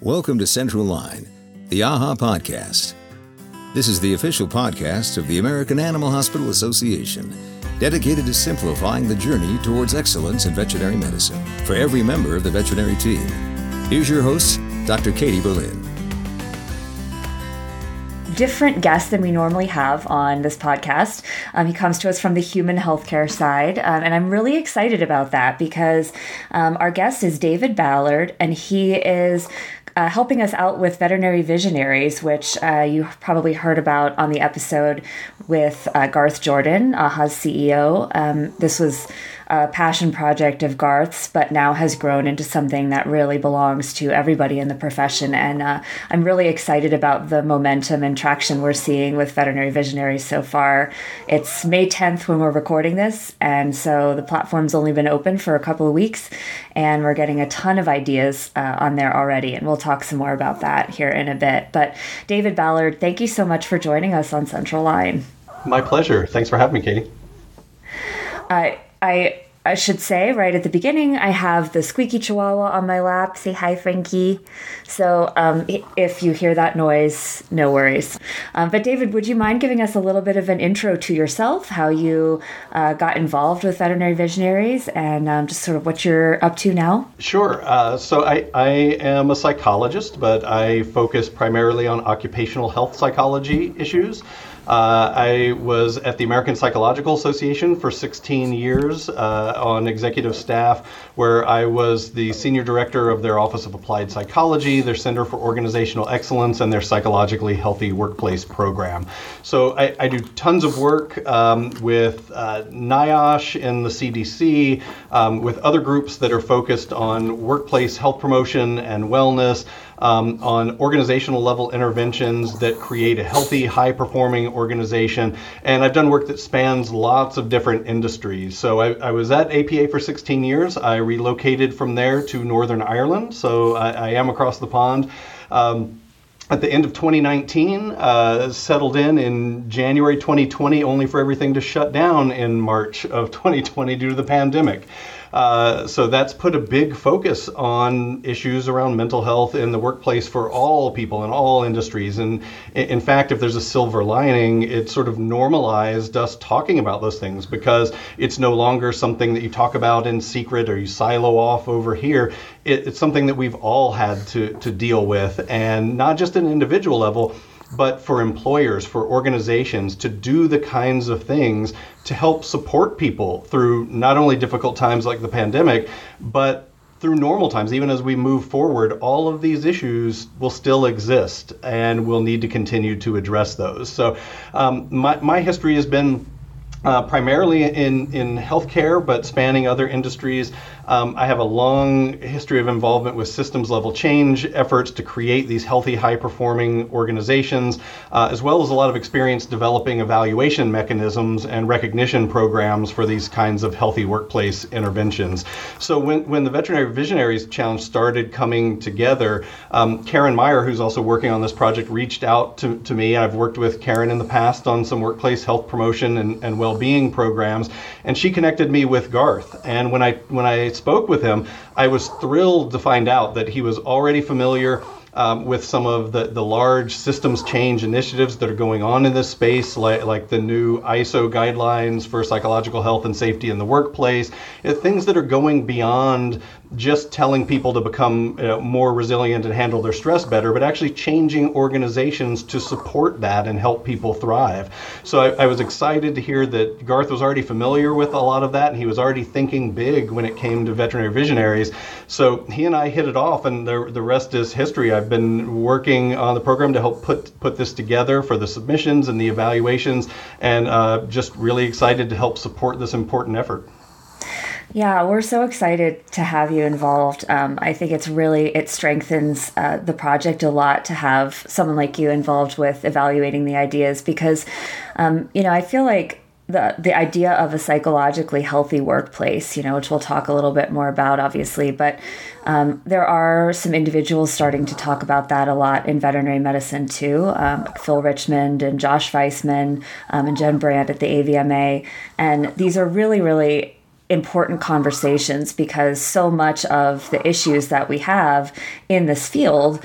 Welcome to Central Line, the AAHA podcast. This is the official podcast of the American Animal Hospital Association, dedicated to simplifying the journey towards excellence in veterinary medicine for every member of the veterinary team. Here's your host, Dr. Katie Berlin different guest than we normally have on this podcast. Um, he comes to us from the human healthcare side, um, and I'm really excited about that because um, our guest is David Ballard, and he is uh, helping us out with Veterinary Visionaries, which uh, you probably heard about on the episode with uh, Garth Jordan, AAHA's CEO. Um, this was a passion project of Garth's, but now has grown into something that really belongs to everybody in the profession. And uh, I'm really excited about the momentum and traction we're seeing with Veterinary Visionaries so far. It's May 10th when we're recording this, and so the platform's only been open for a couple of weeks, and we're getting a ton of ideas uh, on there already. And we'll talk some more about that here in a bit. But David Ballard, thank you so much for joining us on Central Line. My pleasure. Thanks for having me, Katie. I I should say right at the beginning, I have the squeaky chihuahua on my lap. Say hi, Frankie. So um, if you hear that noise, no worries. Um, but David, would you mind giving us a little bit of an intro to yourself, how you uh, got involved with Veterinary Visionaries, and um, just sort of what you're up to now? Sure. Uh, so I, I am a psychologist, but I focus primarily on occupational health psychology issues. Uh, I was at the American Psychological Association for 16 years uh, on executive staff, where I was the senior director of their Office of Applied Psychology, their Center for Organizational Excellence, and their Psychologically Healthy Workplace program. So I, I do tons of work um, with uh, NIOSH the CDC, um, with other groups that are focused on workplace health promotion and wellness um, on organizational level interventions that create a healthy, high performing organization. And I've done work that spans lots of different industries. So I, I was at APA for 16 years. I relocated from there to Northern Ireland. So I, I am across the pond. Um, at the end of 2019, uh, settled in in January 2020, only for everything to shut down in March of 2020 due to the pandemic. Uh, so that's put a big focus on issues around mental health in the workplace for all people in all industries. And in fact, if there's a silver lining, it sort of normalized us talking about those things because it's no longer something that you talk about in secret or you silo off over here. It, it's something that we've all had to, to deal with, and not just at an individual level but for employers, for organizations to do the kinds of things to help support people through not only difficult times like the pandemic, but through normal times, even as we move forward, all of these issues will still exist and we'll need to continue to address those. So, um, my, my history has been uh, primarily in, in healthcare, but spanning other industries. Um, I have a long history of involvement with systems level change efforts to create these healthy, high performing organizations, uh, as well as a lot of experience developing evaluation mechanisms and recognition programs for these kinds of healthy workplace interventions. So, when, when the Veterinary Visionaries Challenge started coming together, um, Karen Meyer, who's also working on this project, reached out to, to me. I've worked with Karen in the past on some workplace health promotion and, and well being programs, and she connected me with Garth. And when I, when I spoke with him, I was thrilled to find out that he was already familiar um, with some of the, the large systems change initiatives that are going on in this space, like, like the new ISO guidelines for psychological health and safety in the workplace, things that are going beyond just telling people to become you know, more resilient and handle their stress better, but actually changing organizations to support that and help people thrive. So I, I, was excited to hear that Garth was already familiar with a lot of that, and he was already thinking big when it came to veterinary visionaries. So he and I hit it off, and the, the rest is history. I've been working on the program to help put put this together for the submissions and the evaluations, and uh, just really excited to help support this important effort. Yeah, we're so excited to have you involved. Um, I think it's really it strengthens uh, the project a lot to have someone like you involved with evaluating the ideas because, um, you know, I feel like the the idea of a psychologically healthy workplace, you know, which we'll talk a little bit more about, obviously, but um, there are some individuals starting to talk about that a lot in veterinary medicine too. Um, Phil Richmond and Josh Vaisman um, and Jen Brandt at the AVMA, and these are really, really important conversations because so much of the issues that we have in this field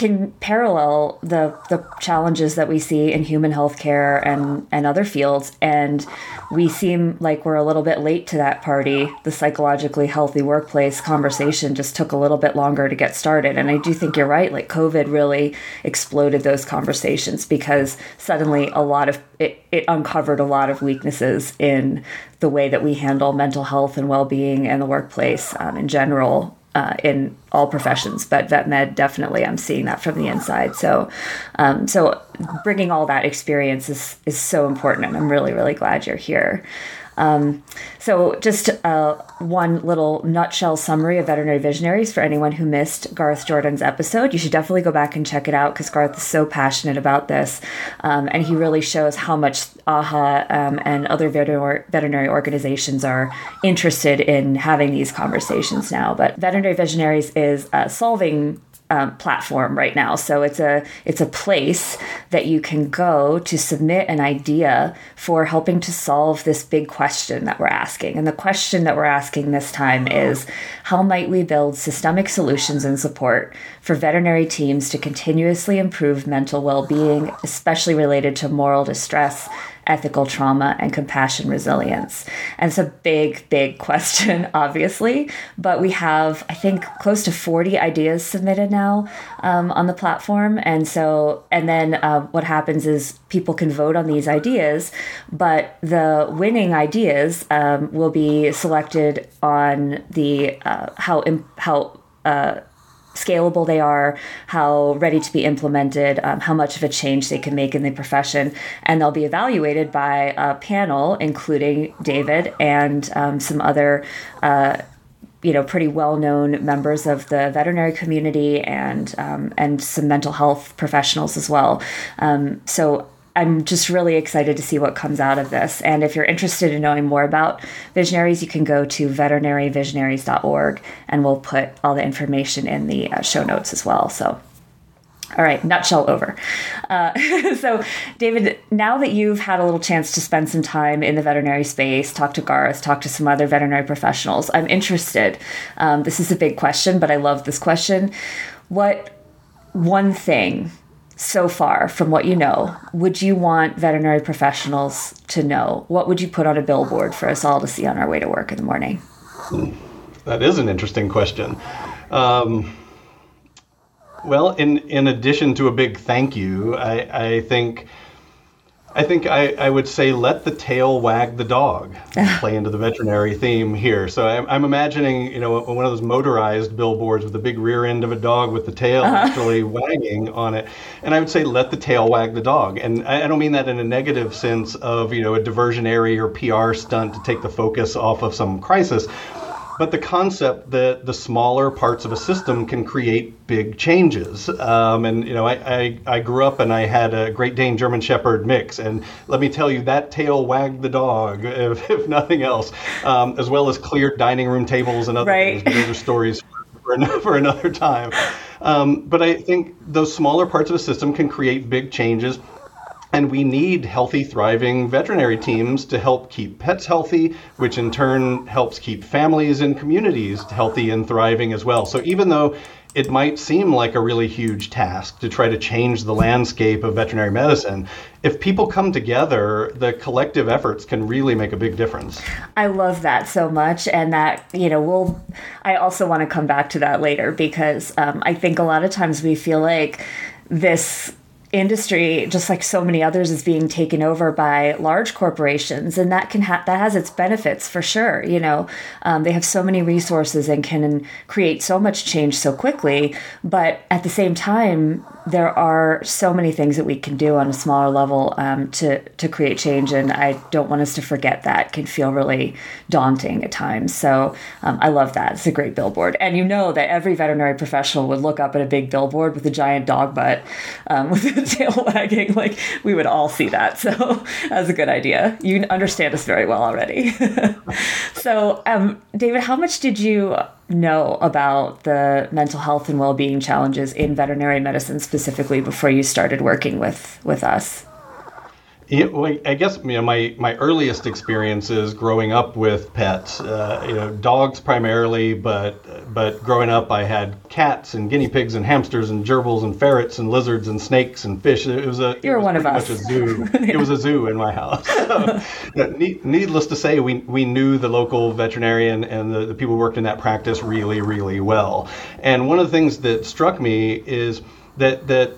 can parallel the the challenges that we see in human healthcare and and other fields. And we seem like we're a little bit late to that party. The psychologically healthy workplace conversation just took a little bit longer to get started. And I do think you're right like covid really exploded those conversations because suddenly a lot of it, it uncovered a lot of weaknesses in the way that we handle mental health and well-being in the workplace um, in general uh, in all professions, but vet med definitely I'm seeing that from the inside. So, um, so bringing all that experience is is so important, and I'm really really glad you're here. Um, so, just uh, one little nutshell summary of Veterinary Visionaries for anyone who missed Garth Jordan's episode. You should definitely go back and check it out because Garth is so passionate about this. Um, and he really shows how much AAHA um, and other veterinary, organizations are interested in having these conversations now. But Veterinary Visionaries is uh, solving um, platform right now. So it's a it's a place that you can go to submit an idea for helping to solve this big question that we're asking. And the question that we're asking this time is how might we build systemic solutions and support for veterinary teams to continuously improve mental well-being, especially related to moral distress ethical trauma, and compassion resilience. And it's a big, big question, obviously, but we have, I think, close to 40 ideas submitted now um, on the platform. And so, and then uh, what happens is people can vote on these ideas, but the winning ideas um, will be selected on the uh, how, how, uh, scalable they are, how ready to be implemented, um, how much of a change they can make in the profession. And they'll be evaluated by a panel, including David and um, some other. Uh, you know, pretty well-known members of the veterinary community and um, and some mental health professionals as well. Um, so I'm just really excited to see what comes out of this. And if you're interested in knowing more about visionaries, you can go to veterinaryvisionaries.org and we'll put all the information in the uh, show notes as well. So, all right, nutshell over. Uh, so, David, now that you've had a little chance to spend some time in the veterinary space, talk to Garth, talk to some other veterinary professionals, I'm interested. Um, this is a big question, but I love this question. What one thing so far from what you know would you want veterinary professionals to know? What would you put on a billboard for us all to see on our way to work in the morning? That is an interesting question. Um, well in in addition to a big thank you i i think I think I, I would say let the tail wag the dog. play into the veterinary theme here. So I'm, I'm imagining, you know, one of those motorized billboards with the big rear end of a dog with the tail uh-huh. actually wagging on it. And I would say let the tail wag the dog. And I, I don't mean that in a negative sense of, you know, a diversionary or PR stunt to take the focus off of some crisis but the concept that the smaller parts of a system can create big changes. Um, and you know, I, I, I, grew up and I had a Great Dane German Shepherd mix, and let me tell you, that tail wagged the dog, if, if nothing else, um, as well as cleared dining room tables and other right. things. Those are stories for, for another time. Um, but I think those smaller parts of a system can create big changes and we need healthy, thriving veterinary teams to help keep pets healthy, which in turn helps keep families and communities healthy and thriving as well. So even though it might seem like a really huge task to try to change the landscape of veterinary medicine. If people come together, the collective efforts can really make a big difference. I love that so much. And that, you know, we'll, I also want to come back to that later because um, I think a lot of times we feel like this industry just like so many others is being taken over by large corporations and that can have that has its benefits for sure you know. Um, they have so many resources and can create so much change so quickly but at the same time there are so many things that we can do on a smaller level um, to to create change and i don't want us to forget that it can feel really daunting at times. So um, i love that. It's a great billboard. And you know that every veterinary professional would look up at a big billboard with a giant dog butt um, with tail wagging. Like we would all see that. So that's a good idea. You understand us very well already. so, um, David, how much did you know about the mental health and well-being challenges in veterinary medicine specifically before you started working with with us? Yeah, well, I guess you know my my earliest experiences growing up with pets, uh, you know, dogs primarily, but but growing up I had cats and guinea pigs and hamsters and gerbils and ferrets and lizards and snakes and fish. It was a you were one of us. A zoo. it was a zoo in my house. So, needless to say, we we knew the local veterinarian and the, the people who worked in that practice really really well. And one of the things that struck me is that that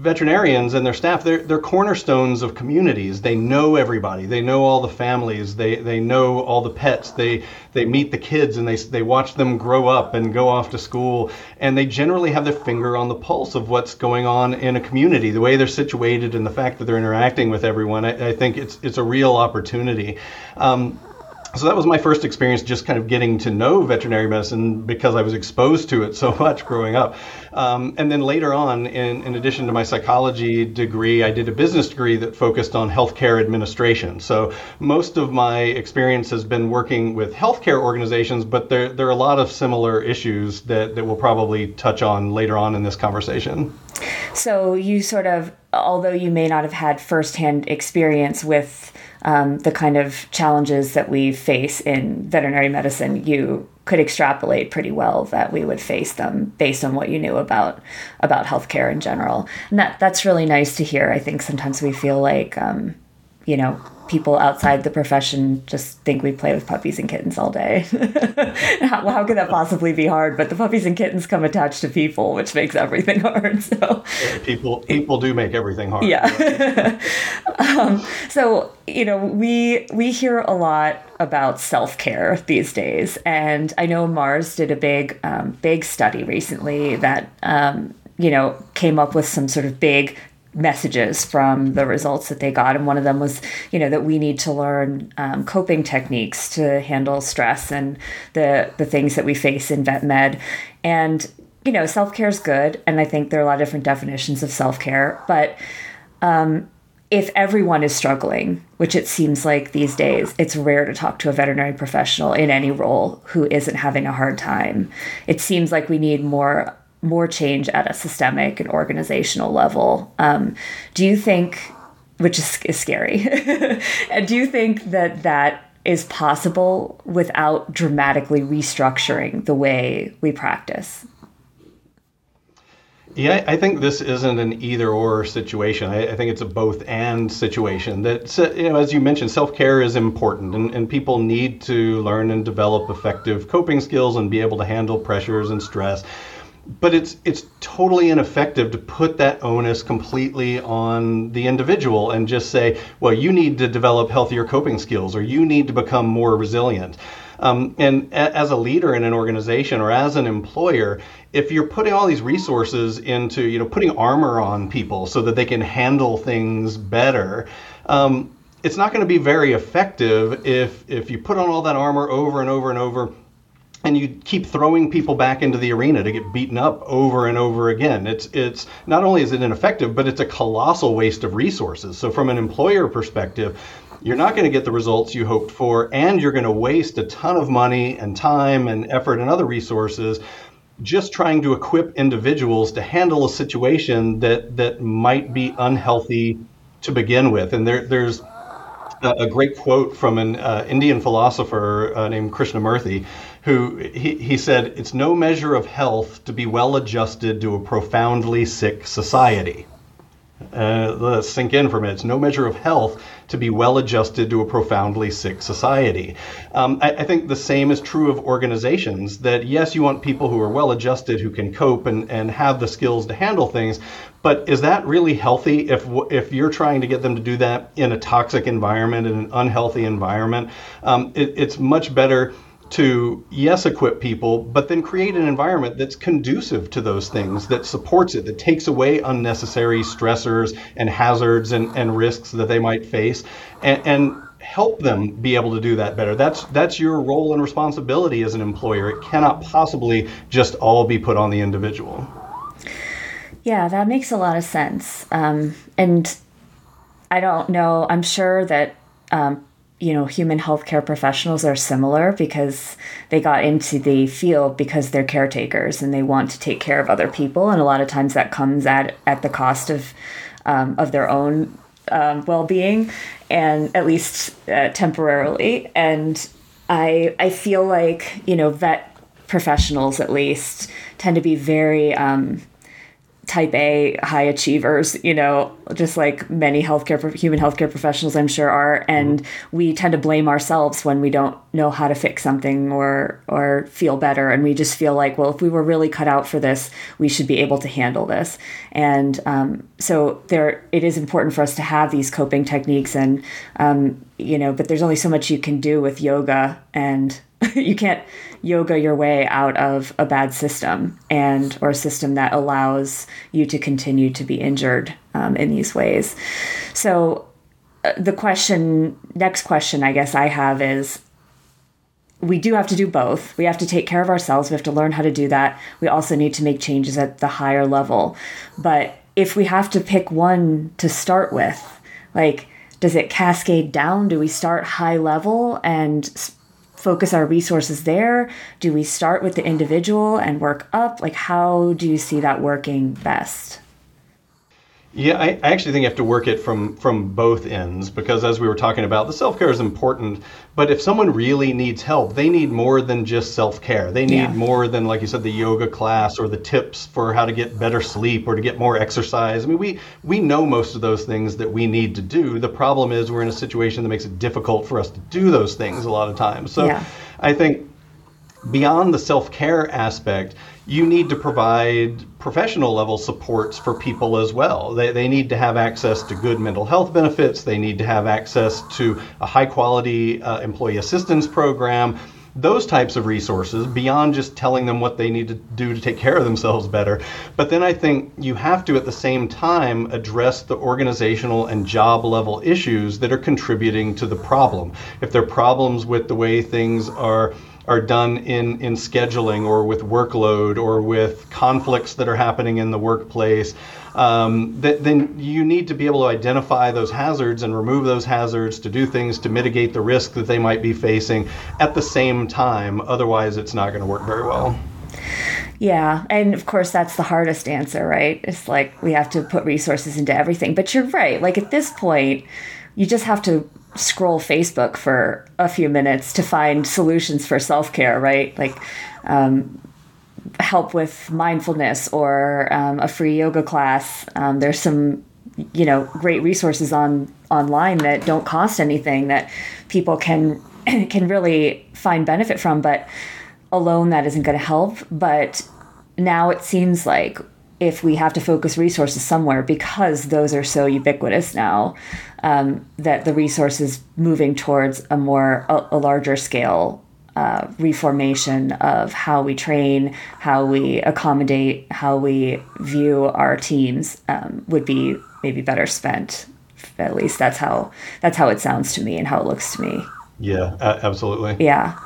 veterinarians and their staff they're, they're cornerstones of communities. They know everybody. They know all the families. They, they know all the pets. They they meet the kids and they, they watch them grow up and go off to school. And they generally have their finger on the pulse of what's going on in a community. The way they're situated and the fact that they're interacting with everyone i, I think it's it's a real opportunity. Um, so that was my first experience just kind of getting to know veterinary medicine because I was exposed to it so much growing up. Um, and then later on, in, in addition to my psychology degree, I did a business degree that focused on healthcare administration. So most of my experience has been working with healthcare organizations, but there, there are a lot of similar issues that, that we'll probably touch on later on in this conversation. So you sort of, although you may not have had firsthand experience with um, the kind of challenges that we face in veterinary medicine, you could extrapolate pretty well that we would face them based on what you knew about about healthcare in general. And that that's really nice to hear. I think sometimes we feel like um, you know people outside the profession just think we play with puppies and kittens all day. how, how could that possibly be hard? But the puppies and kittens come attached to people, which makes everything hard. So people people do make everything hard. Yeah. um, so you know we we hear a lot about self care these days, and I know Mars did a big um, big study recently that. Um, you know, came up with some sort of big messages from the results that they got. And one of them was you know that we need to learn um, coping techniques to handle stress and the the things that we face in vet med. And you know self-care is good and i think there are a lot of different definitions of self-care but um, if everyone is struggling which it seems like these days it's rare to talk to a veterinary professional in any role who isn't having a hard time. It seems like we need more more change at a systemic and organizational level. Um, do you think, which is, is scary, and do you think that that is possible without dramatically restructuring the way we practice? Yeah, I think this isn't an either or situation. I, I, think it's a both and situation. That, you know, as you mentioned, self care is important, and, and people need to learn and develop effective coping skills and be able to handle pressures and stress but it's it's totally ineffective to put that onus completely on the individual and just say, well, you need to develop healthier coping skills or you need to become more resilient. Um, and a, as a leader in an organization or as an employer, if you're putting all these resources into, you know, putting armor on people so that they can handle things better, um, it's not going to be very effective if if you put on all that armor over and over and over and you keep throwing people back into the arena to get beaten up over and over again. It's it's not only is it ineffective, but it's a colossal waste of resources. So from an employer perspective, you're not going to get the results you hoped for, and you're going to waste a ton of money and time and effort and other resources just trying to equip individuals to handle a situation that that might be unhealthy to begin with. And there there's a, great quote from an uh, Indian philosopher uh, named Krishnamurti who he, he said, It's no measure of health to be well adjusted to a profoundly sick society. Uh, let's sink in for a minute. It's no measure of health to be well adjusted to a profoundly sick society. Um, I, I, think the same is true of organizations. That yes, you want people who are well adjusted, who can cope and, and have the skills to handle things, but is that really healthy if if you're trying to get them to do that in a toxic environment, in an unhealthy environment? Um, it, it's much better to yes equip people but then create an environment that's conducive to those things that supports it that takes away unnecessary stressors and hazards and, and risks that they might face and, and help them be able to do that better. That's that's your role and responsibility as an employer. It cannot possibly just all be put on the individual. Yeah that makes a lot of sense. Um, and i don't know i'm sure that um, you know, human healthcare professionals are similar because they got into the field because they're caretakers and they want to take care of other people, and a lot of times that comes at at the cost of um, of their own um, well-being, and at least uh, temporarily. And I I feel like you know vet professionals at least tend to be very um, type A high achievers, you know, just like many healthcare, human healthcare professionals, I'm sure are. And mm-hmm. we tend to blame ourselves when we don't know how to fix something or, or feel better. And we just feel like, well, if we were really cut out for this, we should be able to handle this. And um, so there, it is important for us to have these coping techniques and, um, you know, but there's only so much you can do with yoga and you can't yoga your way out of a bad system and or a system that allows you to continue to be injured um, in these ways. So uh, the question next question i guess i have is we do have to do both. We have to take care of ourselves. We have to learn how to do that. We also need to make changes at the higher level. But if we have to pick one to start with like does it cascade down? Do we start high level and focus our resources there? Do we start with the individual and work up? Like, how do you see that working best? Yeah, I, I, actually think you have to work it from from both ends because as we were talking about, the self care is important. But if someone really needs help, they need more than just self care. They need yeah. more than, like you said, the yoga class or the tips for how to get better sleep or to get more exercise. I mean, we we know most of those things that we need to do. The problem is we're in a situation that makes it difficult for us to do those things a lot of times. So yeah. I think beyond the self care aspect you need to provide professional level supports for people as well. They, they need to have access to good mental health benefits, they need to have access to a high quality uh, employee assistance program. Those types of resources beyond just telling them what they need to do to take care of themselves better. But then I think you have to at the same time address the organizational and job level issues that are contributing to the problem. If there are problems with the way things are are done in, in scheduling or with workload or with conflicts that are happening in the workplace, um, then you need to be able to identify those hazards and remove those hazards to do things to mitigate the risk that they might be facing at the same time. Otherwise, it's not going to work very well. Yeah, and of course that's the hardest answer, right? It's like we have to put resources into everything. But you're right. Like at this point, you just have to scroll Facebook for a few minutes to find solutions for self care, right? Like um, help with mindfulness or um, a free yoga class. Um, there's some, you know, great resources on online that don't cost anything that people can can really find benefit from. But alone, that isn't going to help. But now it seems like if we have to focus resources somewhere because those are so ubiquitous now um, that the resources moving towards a more a, a larger scale uh, reformation of how we train how we accommodate how we view our teams um, would be maybe better spent at least that's how that's how it sounds to me and how it looks to me yeah, absolutely. Yeah.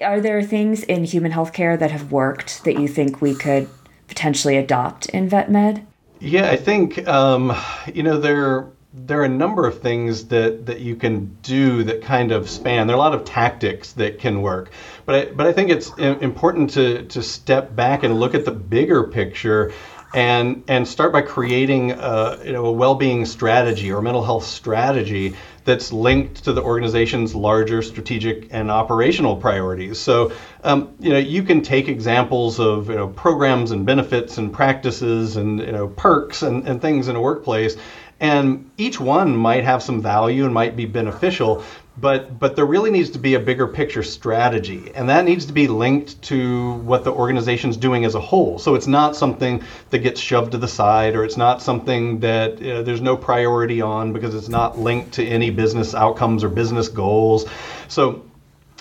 Are there things in human healthcare that have worked that you think we could potentially adopt in vet med? Yeah, I think um, you know there there are a number of things that that you can do that kind of span. There are a lot of tactics that can work, but I, but I think it's important to to step back and look at the bigger picture and and start by creating a, you know a well-being strategy or mental health strategy that's linked to the organization's larger strategic and operational priorities. So um, you know you can take examples of you know programs and benefits and practices and you know perks and, and things in a workplace and each one might have some value and might be beneficial but but there really needs to be a bigger picture strategy and that needs to be linked to what the organization's doing as a whole. So it's not something that gets shoved to the side or it's not something that know, there's no priority on because it's not linked to any business outcomes or business goals. So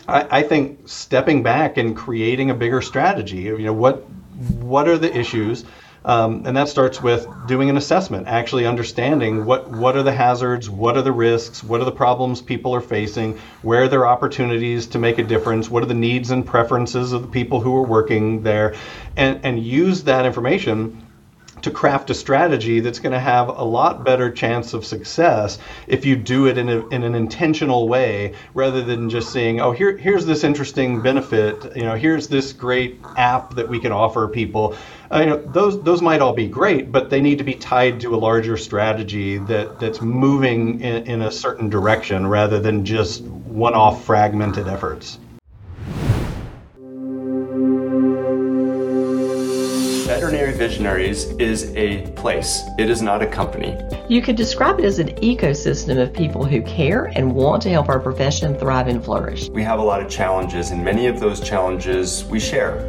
I, I think stepping back and creating a bigger strategy you know what what are the issues um, and that starts with doing an assessment, actually understanding what, what are the hazards, what are the risks, what are the problems people are facing, where are there opportunities to make a difference, what are the needs and preferences of the people who are working there, and, and use that information to craft a strategy that's going to have a lot better chance of success if you do it in, a, in an intentional way rather than just saying oh here here's this interesting benefit you know here's this great app that we can offer people. Uh, you know those those might all be great but they need to be tied to a larger strategy that that's moving in, in a certain direction rather than just one-off fragmented efforts Visionaries is a place, it is not a company. You could describe it as an ecosystem of people who care and want to help our profession thrive and flourish. We have a lot of challenges, and many of those challenges we share.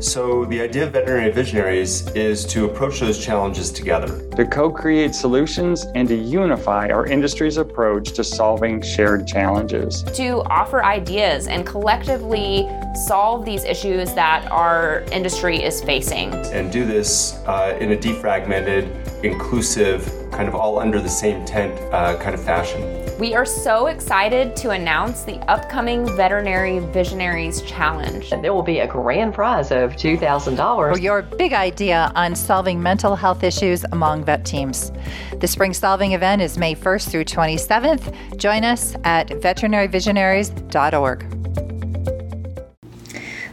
So, the idea of veterinary visionaries is to approach those challenges together. To co create solutions and to unify our industry's approach to solving shared challenges. To offer ideas and collectively solve these issues that our industry is facing. And do this uh, in a defragmented, inclusive, kind of all under the same tent uh, kind of fashion. We are so excited to announce the upcoming Veterinary Visionaries Challenge. And there will be a grand prize of $2,000 for your big idea on solving mental health issues among vet teams. The Spring Solving event is May 1st through 27th. Join us at veterinaryvisionaries.org.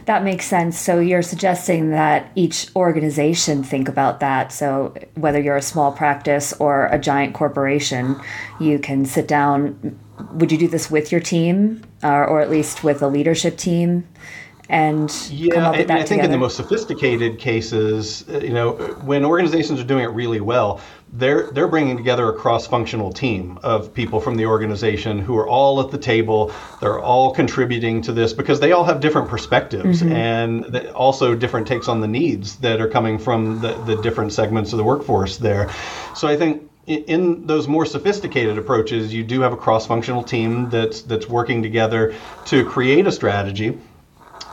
That makes sense. So you're suggesting that each organization think about that. So whether you're a small practice or a giant corporation, you can sit down. Would you do this with your team, uh, or at least with a leadership team? and yeah, I, I, think in the most sophisticated cases, uh, you know, when organizations are doing it really well, they're they're bringing together a cross-functional team of people from the organization who are all at the table. They're all contributing to this because they all have different perspectives mm-hmm. and also different takes on the needs that are coming from the, the different segments of the workforce there. So I think in those more sophisticated approaches, you do have a cross-functional team that's that's working together to create a strategy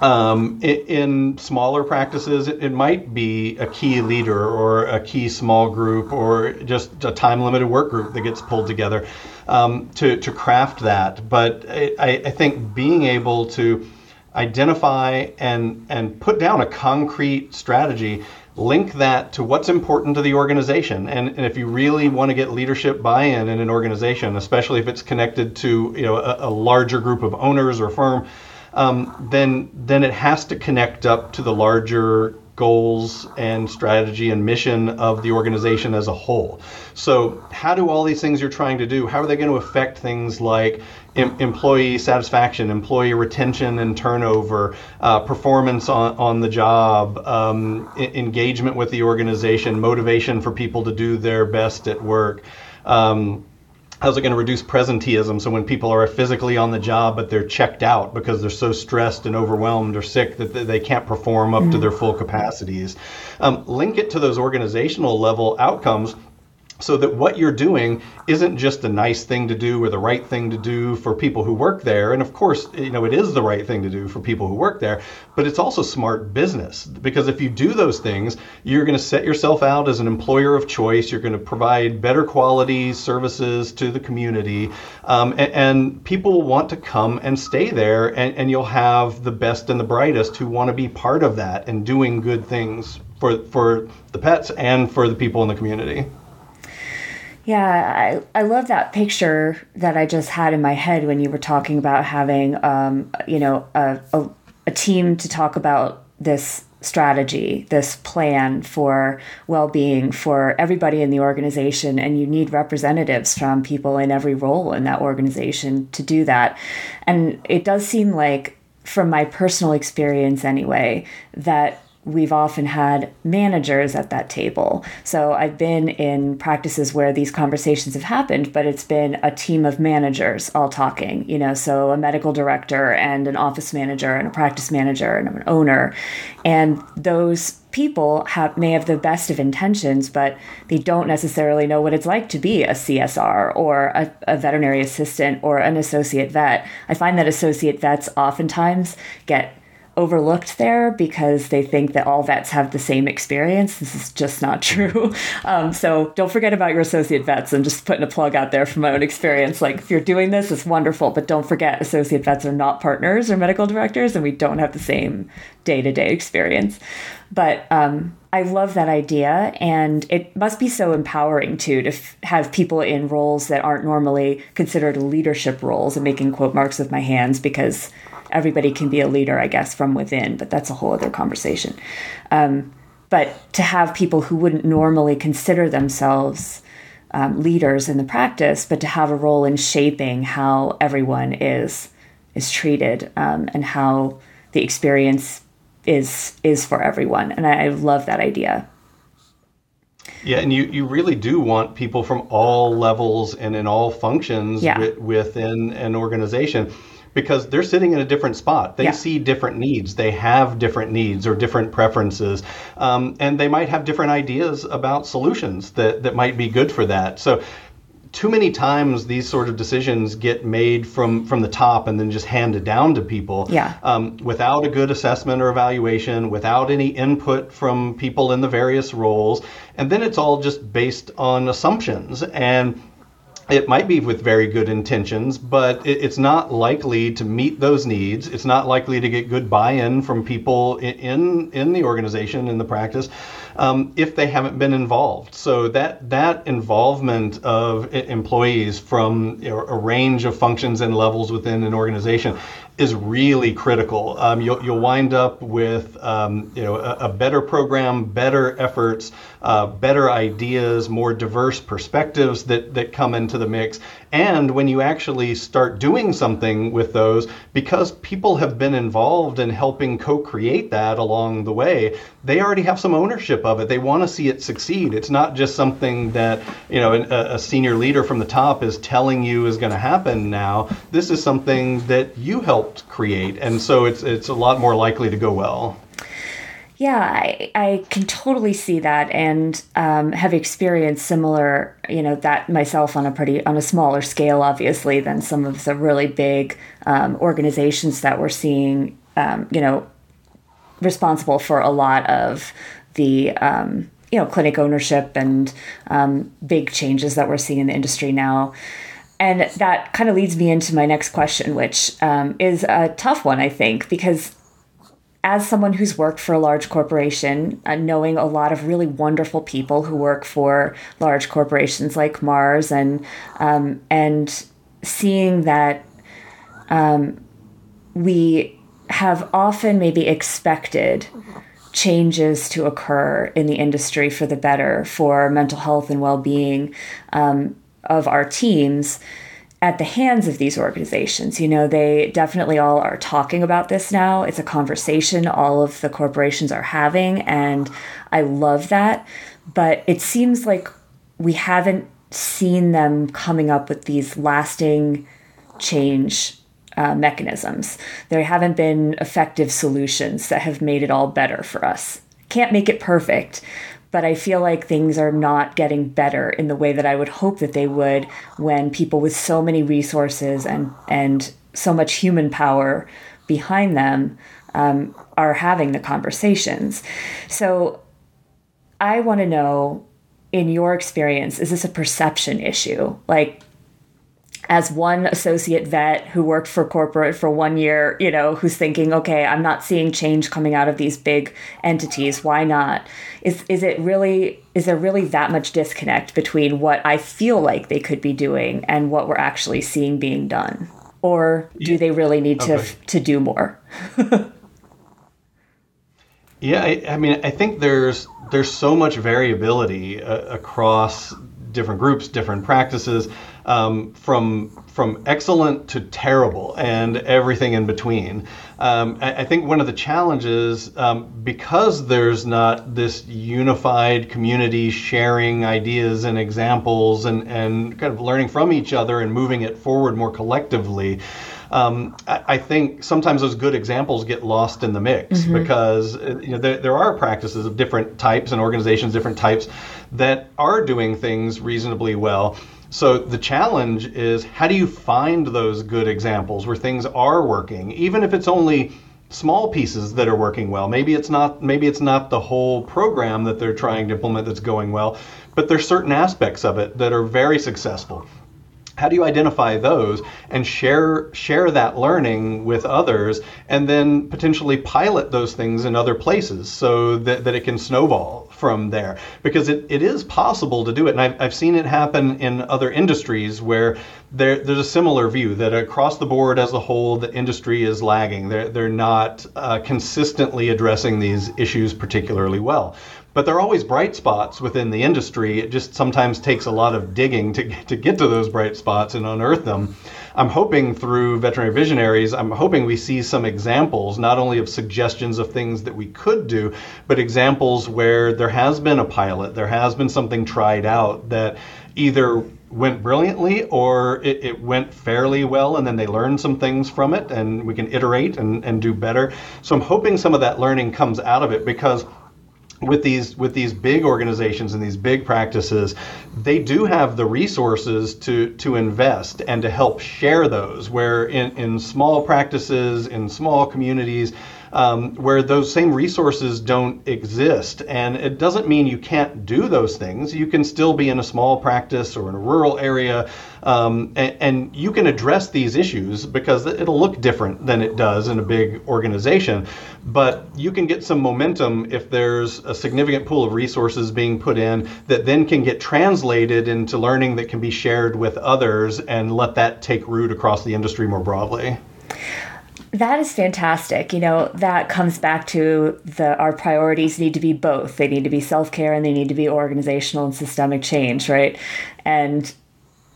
um, in smaller practices, it, might be a key leader or a key small group or just a time limited work group that gets pulled together um, to, to craft that. But I, I think being able to identify and, and put down a concrete strategy link that to what's important to the organization. And, and if you really want to get leadership buy-in in an organization, especially if it's connected to you know a, a larger group of owners or firm, um, then then it has to connect up to the larger goals and strategy and mission of the organization as a whole. So, how do all these things you're trying to do? How are they going to affect things like em- employee satisfaction, employee retention and turnover, uh, performance on, on the job, um, I- engagement with the organization, motivation for people to do their best at work? Um, how's it going to reduce presenteeism so when people are physically on the job but they're checked out because they're so stressed and overwhelmed or sick that they can't perform up mm-hmm. to their full capacities um, link it to those organizational level outcomes so that what you're doing isn't just a nice thing to do or the right thing to do for people who work there. And of course you know it is the right thing to do for people who work there but it's also smart business because if you do those things you're going to set yourself out as an employer of choice. You're going to provide better quality services to the community um, and, and, people want to come and stay there and, and you'll have the best and the brightest who want to be part of that and doing good things for for the pets and for the people in the community yeah, I, I love that picture that I just had in my head when you were talking about having, um, you know, a, a, a team to talk about this strategy, this plan for well being for everybody in the organization. And you need representatives from people in every role in that organization to do that. And it does seem like, from my personal experience anyway, that we've often had managers at that table. So I've been in practices where these conversations have happened, but it's been a team of managers all talking, you know, so a medical director and an office manager and a practice manager and an owner. And those people have may have the best of intentions, but they don't necessarily know what it's like to be a CSR or a, a veterinary assistant or an associate vet. I find that associate vets oftentimes get overlooked there because they think that all vets have the same experience. This is just not true. Um, so don't forget about your associate vets. I'm just putting a plug out there from my own experience. Like, if you're doing this, it's wonderful, but don't forget associate vets are not partners or medical directors, and we don't have the same day to day experience. But um, I love that idea, and it must be so empowering too to f- have people in roles that aren't normally considered leadership roles. and making quote marks with my hands because everybody can be a leader, I guess, from within, but that's a whole other conversation. Um, but to have people who wouldn't normally consider themselves um, leaders in the practice, but to have a role in shaping how everyone is is treated um, and how the experience is is for everyone. And I, I love that idea. Yeah, and you, you really do want people from all levels and in all functions Yeah. wi- within an organization because they're sitting in a different spot. They Yeah. see different needs. They have different needs or different preferences. Um, and they might have different ideas about solutions that, that might be good for that. So, too many times these sort of decisions get made from from the top and then just handed down to people Yeah. um, without a good assessment or evaluation, without any input from people in the various roles, and then it's all just based on assumptions and. It might be with very good intentions, but it, it's not likely to meet those needs. It's not likely to get good buy-in from people in in the organization in the practice um, if they haven't been involved. So that that involvement of employees from you know, a range of functions and levels within an organization is really critical. Um, you'll, you'll wind up with um, you know a, a better program, better efforts, uh, better ideas, more diverse perspectives that that come into the mix. And when you actually start doing something with those, because people have been involved in helping co-create that along the way, they already have some ownership of it. They want to see it succeed. It's not just something that you know a, a senior leader from the top is telling you is going to happen now. This is something that you helped create, and so it's it's a lot more likely to go well. Yeah, I, I can totally see that and um, have experienced similar, you know, that myself on a pretty, on a smaller scale, obviously, than some of the really big um, organizations that we're seeing, um, you know, responsible for a lot of the, um, you know, clinic ownership and um, big changes that we're seeing in the industry now. And that kind of leads me into my next question, which um, is a tough one, I think, because as someone who's worked for a large corporation, uh, knowing a lot of really wonderful people who work for large corporations like Mars, and um, and seeing that um, we have often maybe expected changes to occur in the industry for the better for mental health and well-being um, of our teams at the hands of these organizations. You know, they definitely all are talking about this now. It's a conversation all of the corporations are having, and I love that. But it seems like we haven't seen them coming up with these lasting change uh, mechanisms. There haven't been effective solutions that have made it all better for us. Can't make it perfect, but I feel like things are not getting better in the way that I would hope that they would when people with so many resources and and so much human power behind them um, are having the conversations. So I want to know, in your experience, is this a perception issue? Like as one associate vet who worked for corporate for one year, you know, who's thinking, okay, I'm not seeing change coming out of these big entities. Why not? Is is it really is there really that much disconnect between what I feel like they could be doing and what we're actually seeing being done? Or do they really need to Okay. to do more? Yeah, I, I mean, I think there's there's so much variability uh, across different groups, different practices, um, from from excellent to terrible, and everything in between. Um, I, I think one of the challenges, um, because there's not this unified community sharing ideas and examples, and and kind of learning from each other and moving it forward more collectively um, I, I think sometimes those good examples get lost in the mix because uh, you know there, there are practices of different types and organizations, different types that are doing things reasonably well. So the challenge is how do you find those good examples where things are working, even if it's only small pieces that are working well. Maybe it's not maybe it's not the whole program that they're trying to implement that's going well, but there's certain aspects of it that are very successful how do you identify those and share share that learning with others and then potentially pilot those things in other places so that, that it can snowball from there. Because it, it is possible to do it and I've, I've seen it happen in other industries where there, there's a similar view that across the board as a whole the industry is lagging. They're, they're not uh, consistently addressing these issues particularly well but there are always bright spots within the industry. It just sometimes takes a lot of digging to, to get to those bright spots and unearth them. I'm hoping through Veterinary Visionaries, I'm hoping we see some examples, not only of suggestions of things that we could do, but examples where there has been a pilot, there has been something tried out that either went brilliantly or it, it, went fairly well and then they learned some things from it and we can iterate and, and do better. So I'm hoping some of that learning comes out of it because with these with these big organizations and these big practices they do have the resources to to invest and to help share those where in, in small practices in small communities um, where those same resources don't exist. And it doesn't mean you can't do those things. You can still be in a small practice or in a rural area, um, and, and, you can address these issues because it'll look different than it does in a big organization. But you can get some momentum if there's a significant pool of resources being put in that then can get translated into learning that can be shared with others and let that take root across the industry more broadly. That is fantastic. You know, that comes back to the our priorities need to be both. They need to be self-care and they need to be organizational and systemic change, right? And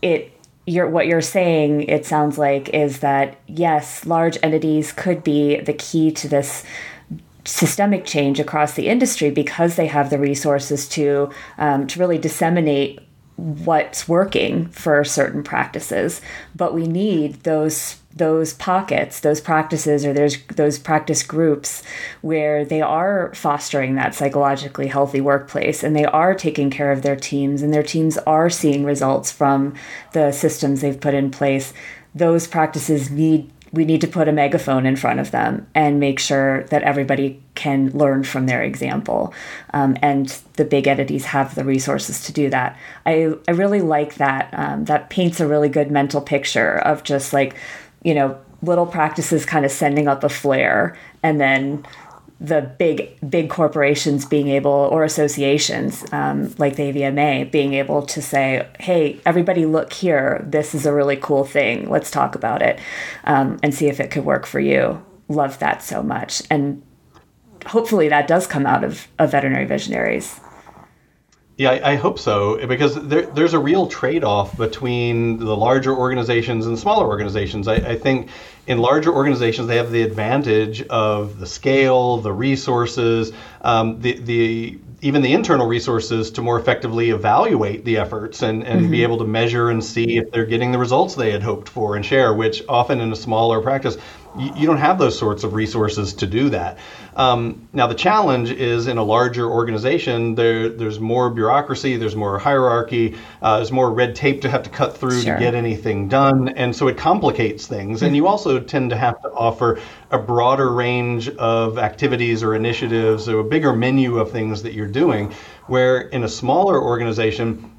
it you're what you're saying it sounds like is that yes, large entities could be the key to this systemic change across the industry because they have the resources to um, to really disseminate what's working for certain practices. But we need those those pockets, those practices, or there's those practice groups where they are fostering that psychologically healthy workplace and they are taking care of their teams and their teams are seeing results from the systems they've put in place. Those practices need we need to put a megaphone in front of them and make sure that everybody can learn from their example. Um, and the big entities have the resources to do that. I, I really like that. Um, that paints a really good mental picture of just like you know, little practices kind of sending up a flare and then the big big corporations being able or associations um, like the AVMA being able to say, "Hey, everybody, look here! This is a really cool thing. Let's talk about it um, and see if it could work for you." Love that so much, and hopefully that does come out of, of veterinary visionaries. Yeah, I, I, hope so because there, there's a real trade-off between the larger organizations and smaller organizations. I, I, think in larger organizations they have the advantage of the scale, the resources, um, the the even the internal resources to more effectively evaluate the efforts and, and mm-hmm. be able to measure and see if they're getting the results they had hoped for and share, which often in a smaller practice you, you don't have those sorts of resources to do that. Um, now, the challenge is in a larger organization, there, there's more bureaucracy, there's more hierarchy, uh, there's more red tape to have to cut through sure. to get anything done. And so it complicates things. And you also tend to have to offer a broader range of activities or initiatives or a bigger menu of things that you're doing. Where in a smaller organization,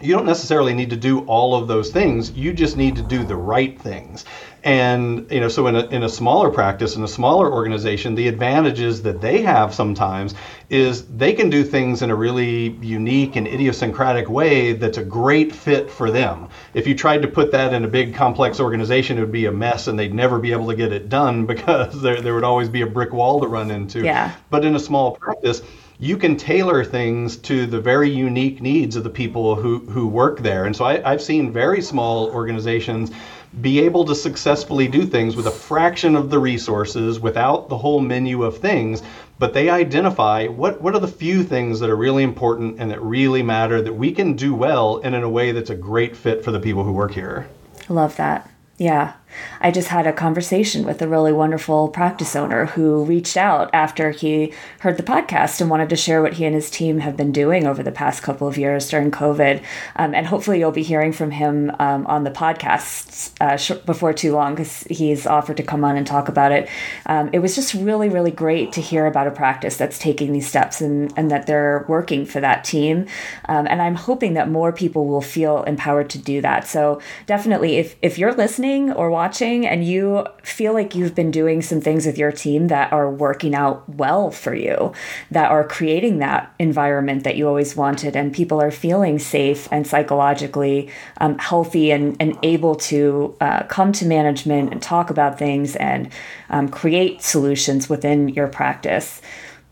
you don't necessarily need to do all of those things. You just need to do the right things. And you know, so in a, in a smaller practice, in a smaller organization, the advantages that they have sometimes is they can do things in a really unique and idiosyncratic way that's a great fit for them. If you tried to put that in a big complex organization, it would be a mess and they'd never be able to get it done because there, there would always be a brick wall to run into. Yeah. But in a small practice, you can tailor things to the very unique needs of the people who, who work there. And so I, I've seen very small organizations be able to successfully do things with a fraction of the resources without the whole menu of things but they identify what, what are the few things that are really important and that really matter that we can do well and in a way that's a great fit for the people who work here. I love that. Yeah I just had a conversation with a really wonderful practice owner who reached out after he heard the podcast and wanted to share what he and his team have been doing over the past couple of years during COVID. Um, and hopefully, you'll be hearing from him um, on the podcast uh, sh- before too long because he's offered to come on and talk about it. Um, it was just really, really great to hear about a practice that's taking these steps and, and that they're working for that team. Um, and I'm hoping that more people will feel empowered to do that. So, definitely, if, if you're listening or watching and you feel like you've been doing some things with your team that are working out well for you, that are creating that environment that you always wanted, and people are feeling safe and psychologically um, healthy and, and able to uh, come to management and talk about things and um, create solutions within your practice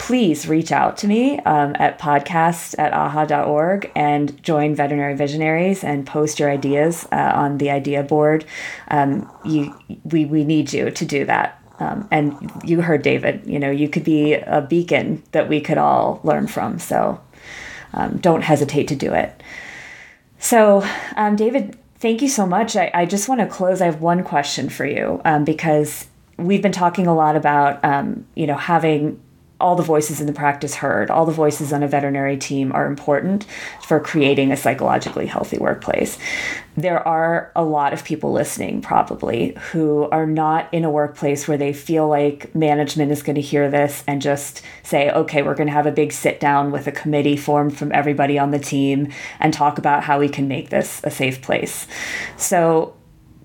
please reach out to me um, at podcast at aaha.org and join Veterinary Visionaries and post your ideas uh, on the idea board. Um, you, we, we need you to do that. Um, and you heard David, you know, you could be a beacon that we could all learn from. So um, don't hesitate to do it. So, um, David, thank you so much. I, I just want to close. I have one question for you um, because we've been talking a lot about, you know, having all the voices in the practice heard, all the voices on a veterinary team are important for creating a psychologically healthy workplace. There are a lot of people listening, probably, who are not in a workplace where they feel like management is going to hear this and just say, okay, we're going to have a big sit down with a committee formed from everybody on the team and talk about how we can make this a safe place. So,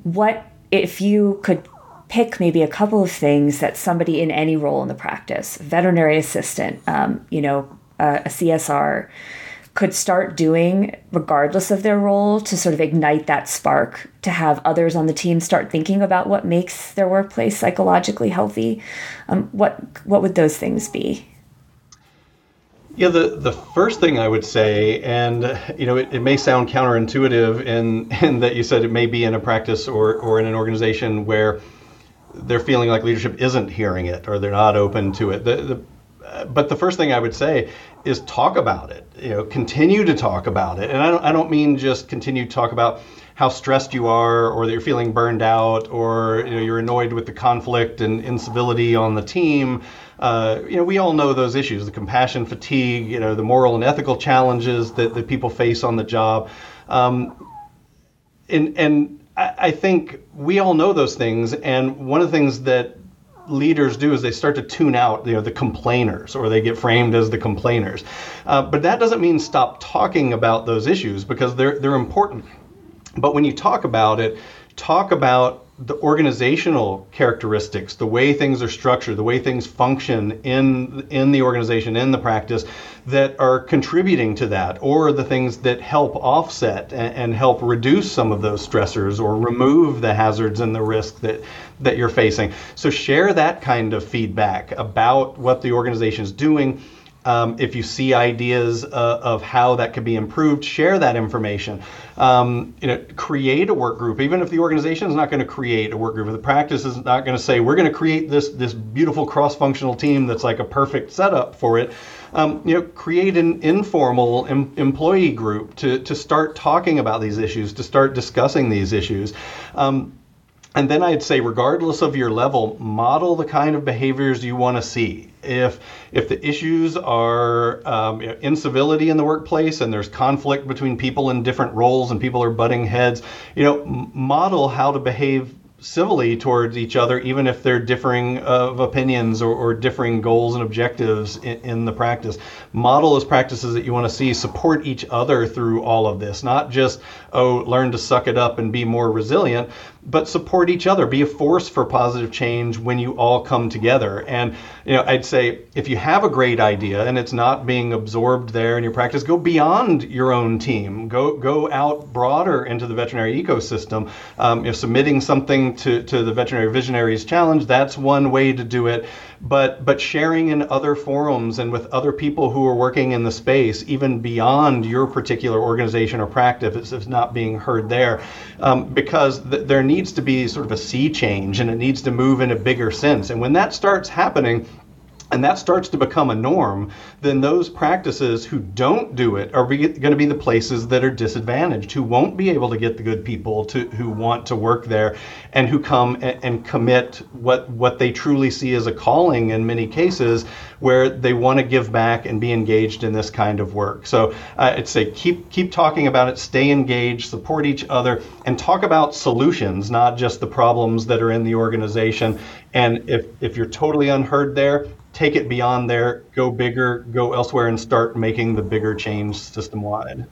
what if you could pick maybe a couple of things that somebody in any role in the practice, veterinary assistant, um, you know, a CSR, could start doing regardless of their role to sort of ignite that spark to have others on the team start thinking about what makes their workplace psychologically healthy. Um, what what would those things be? Yeah, the, the first thing I would say, and you know, it, it may sound counterintuitive in, in that you said it may be in a practice or, or in an organization where they're feeling like leadership isn't hearing it or they're not open to it. The, the, but the first thing I would say is talk about it. You know, continue to talk about it, and I don't, I don't mean just continue to talk about how stressed you are, or that you're feeling burned out, or you know you're annoyed with the conflict and incivility on the team. Uh, you know, we all know those issues: the compassion fatigue, you know, the moral and ethical challenges that, that people face on the job. Um, and and I, think we all know those things, and one of the things that leaders do is they start to tune out you know the complainers or they get framed as the complainers. Uh, but that doesn't mean stop talking about those issues because they're they're important. But when you talk about it talk about the organizational characteristics, the way things are structured, the way things function in in the organization, in the practice, that are contributing to that, or the things that help offset and, and help reduce some of those stressors or remove the hazards and the risk that that you're facing. So share that kind of feedback about what the organization is doing um, if you see ideas uh, of how that could be improved, share that information. Um, you know, create a work group. Even if the organization is not going to create a work group, if the practice is not going to say we're going to create this this beautiful cross-functional team that's like a perfect setup for it. Um, you know, create an informal em- employee group to to start talking about these issues, to start discussing these issues. Um, and then I'd say, regardless of your level, model the kind of behaviors you want to see. If if the issues are um, incivility in the workplace and there's conflict between people in different roles and people are butting heads, you know, model how to behave civilly towards each other, even if they're differing of opinions or, or differing goals and objectives in, in, the practice. Model those practices that you want to see, support each other through all of this, not just, oh, learn to suck it up and be more resilient, but support each other. Be a force for positive change when you all come together. And you know, I'd say if you have a great idea and it's not being absorbed there in your practice, go beyond your own team. Go go out broader into the veterinary ecosystem. Um, you know, submitting something to, to the Veterinary Visionaries Challenge, that's one way to do it but but sharing in other forums and with other people who are working in the space, even beyond your particular organization or practice, is not being heard there, um, because th- there needs to be sort of a sea change and it needs to move in a bigger sense. And when that starts happening, and that starts to become a norm, then those practices who don't do it are going to be the places that are disadvantaged, who won't be able to get the good people to who want to work there, and who come and, and commit what what they truly see as a calling in many cases, where they want to give back and be engaged in this kind of work. So uh, I'd say keep keep talking about it, stay engaged, support each other, and talk about solutions, not just the problems that are in the organization. And if if you're totally unheard there take it beyond there, go bigger, go elsewhere, and start making the bigger change system wide.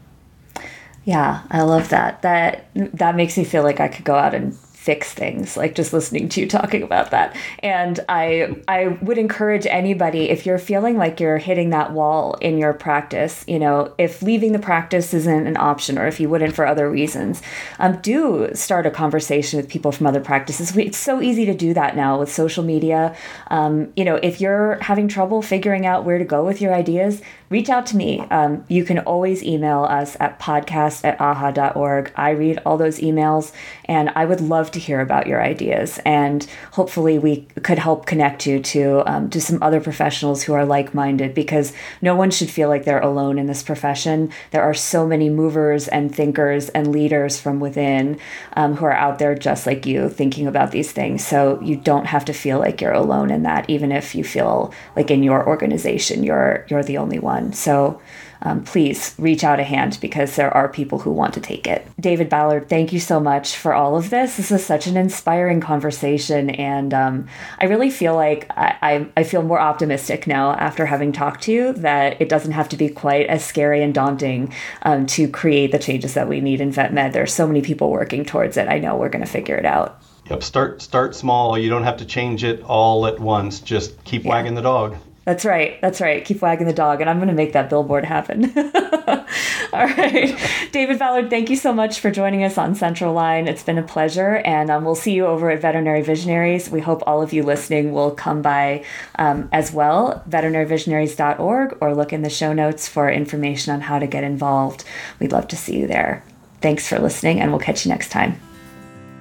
Yeah, I love that. That that makes me feel like I could go out and fix things like just listening to you talking about that. And i i would encourage anybody if you're feeling like you're hitting that wall in your practice you know if leaving the practice isn't an option or if you wouldn't for other reasons um, do start a conversation with people from other practices. It's so easy to do that now with social media. Um, you know if you're having trouble figuring out where to go with your ideas reach out to me. Um, you can always email us at podcast at aaha.org. I read all those emails and I would love to hear about your ideas. And hopefully, we could help connect you to, um, to some other professionals who are like minded because no one should feel like they're alone in this profession. There are so many movers and thinkers and leaders from within um, who are out there just like you thinking about these things. So you don't have to feel like you're alone in that, even if you feel like in your organization you're, you're the only one So um, please reach out a hand because there are people who want to take it. David Ballard, thank you so much for all of this. This is such an inspiring conversation, and um, I really feel like I, I, I, feel more optimistic now after having talked to you that it doesn't have to be quite as scary and daunting um, to create the changes that we need in vet med. There's so many people working towards it. I know we're going to figure it out. Yep, start start small. You don't have to change it all at once. Just keep yeah. wagging the dog. That's right. That's right. Keep wagging the dog, and I'm going to make that billboard happen. All right. David Ballard, thank you so much for joining us on Central Line. It's been a pleasure, and um, we'll see you over at Veterinary Visionaries. We hope all of you listening will come by um, as well, veterinaryvisionaries.org, or look in the show notes for information on how to get involved. We'd love to see you there. Thanks for listening, and we'll catch you next time.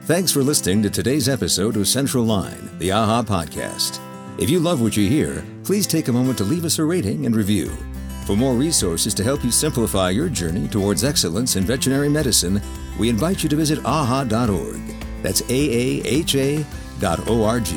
Thanks for listening to today's episode of Central Line, the AAHA podcast. If you love what you hear, please take a moment to leave us a rating and review. For more resources to help you simplify your journey towards excellence in veterinary medicine, we invite you to visit aaha.org. That's A A H A dot O R G.